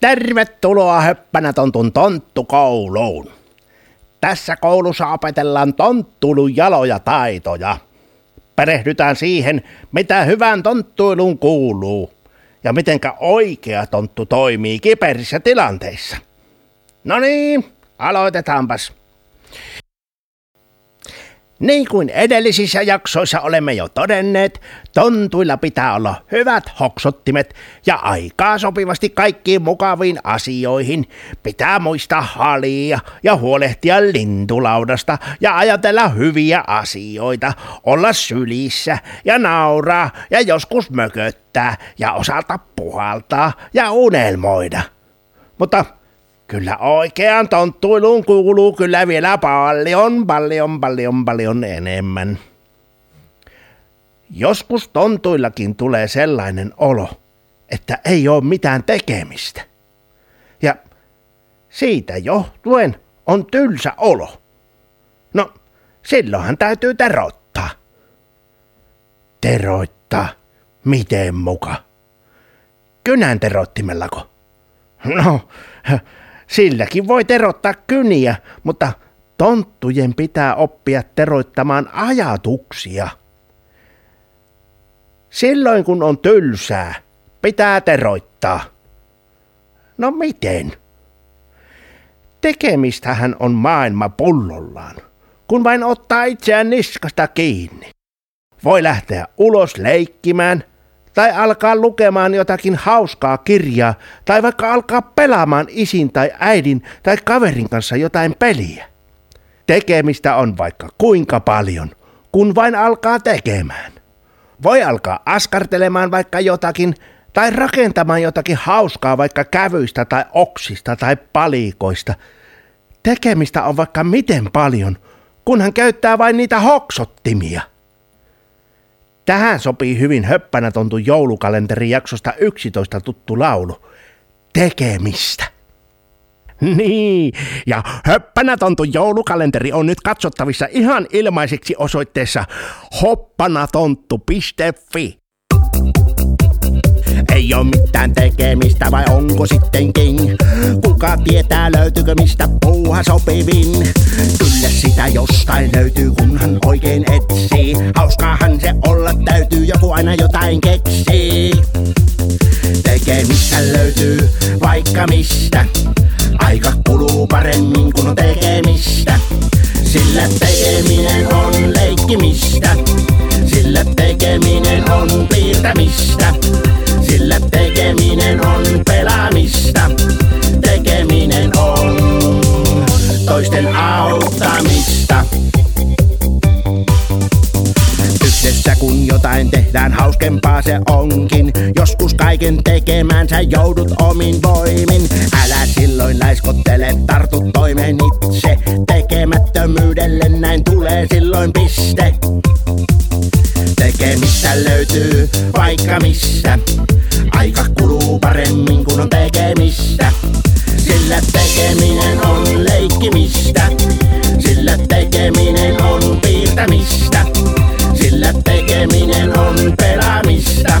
Tervetuloa höppänä tontun tonttukouluun. Tässä koulussa opetellaan tonttulun jaloja taitoja. Perehdytään siihen, mitä hyvän tonttuilun kuuluu ja mitenkä oikea tonttu toimii kiperissä tilanteissa. No niin, aloitetaanpas. Niin kuin edellisissä jaksoissa olemme jo todenneet, tontuilla pitää olla hyvät hoksottimet ja aikaa sopivasti kaikkiin mukaviin asioihin. Pitää muistaa halia ja huolehtia lintulaudasta ja ajatella hyviä asioita, olla sylissä ja nauraa ja joskus mököttää ja osata puhaltaa ja unelmoida. Mutta Kyllä oikean tonttuiluun kuuluu kyllä vielä paljon, paljon, paljon, paljon enemmän. Joskus tontuillakin tulee sellainen olo, että ei ole mitään tekemistä. Ja siitä johtuen on tylsä olo. No, silloinhan täytyy terottaa. Teroittaa? Miten muka? Kynän terottimellako? No, Silläkin voi terottaa kyniä, mutta tonttujen pitää oppia teroittamaan ajatuksia. Silloin kun on tylsää, pitää teroittaa. No miten? Tekemistähän on maailma pullollaan, kun vain ottaa itseään niskasta kiinni. Voi lähteä ulos leikkimään – tai alkaa lukemaan jotakin hauskaa kirjaa, tai vaikka alkaa pelaamaan isin tai äidin tai kaverin kanssa jotain peliä. Tekemistä on vaikka kuinka paljon, kun vain alkaa tekemään. Voi alkaa askartelemaan vaikka jotakin, tai rakentamaan jotakin hauskaa vaikka kävyistä tai oksista tai palikoista. Tekemistä on vaikka miten paljon, kunhan käyttää vain niitä hoksottimia. Tähän sopii hyvin höppänä tontu joulukalenterin jaksosta 11 tuttu laulu. Tekemistä. Niin, ja höppänä tontu joulukalenteri on nyt katsottavissa ihan ilmaiseksi osoitteessa hoppanatontu.fi. Ei oo mitään tekemistä vai onko sittenkin? Kuka tietää löytyykö mistä puuha sopivin? Kyllä sitä jostain löytyy kunhan oikein etsii. Hauskaahan se olla täytyy, joku aina jotain keksii. Tekemistä löytyy vaikka mistä. Aika kuluu paremmin kun on tekemistä. Sillä tekeminen on leikkimistä. Sillä tekeminen on piirtämistä. Sillä tekeminen on pelaamista. Tekeminen on toisten auttamista. Yhdessä kun jotain tehdään, hauskempaa se onkin. Joskus kaiken tekemään sä joudut omin voimin. Älä silloin laiskottele, tartu toimeen itse. Tekemättömyydelle näin tulee silloin piste. Tekemistä löytyy vaikka missä. Aika kuluu paremmin kun on tekemistä. Sillä tekeminen on leikkimistä. Sillä tekeminen on piirtämistä. Sillä tekeminen on pelaamista.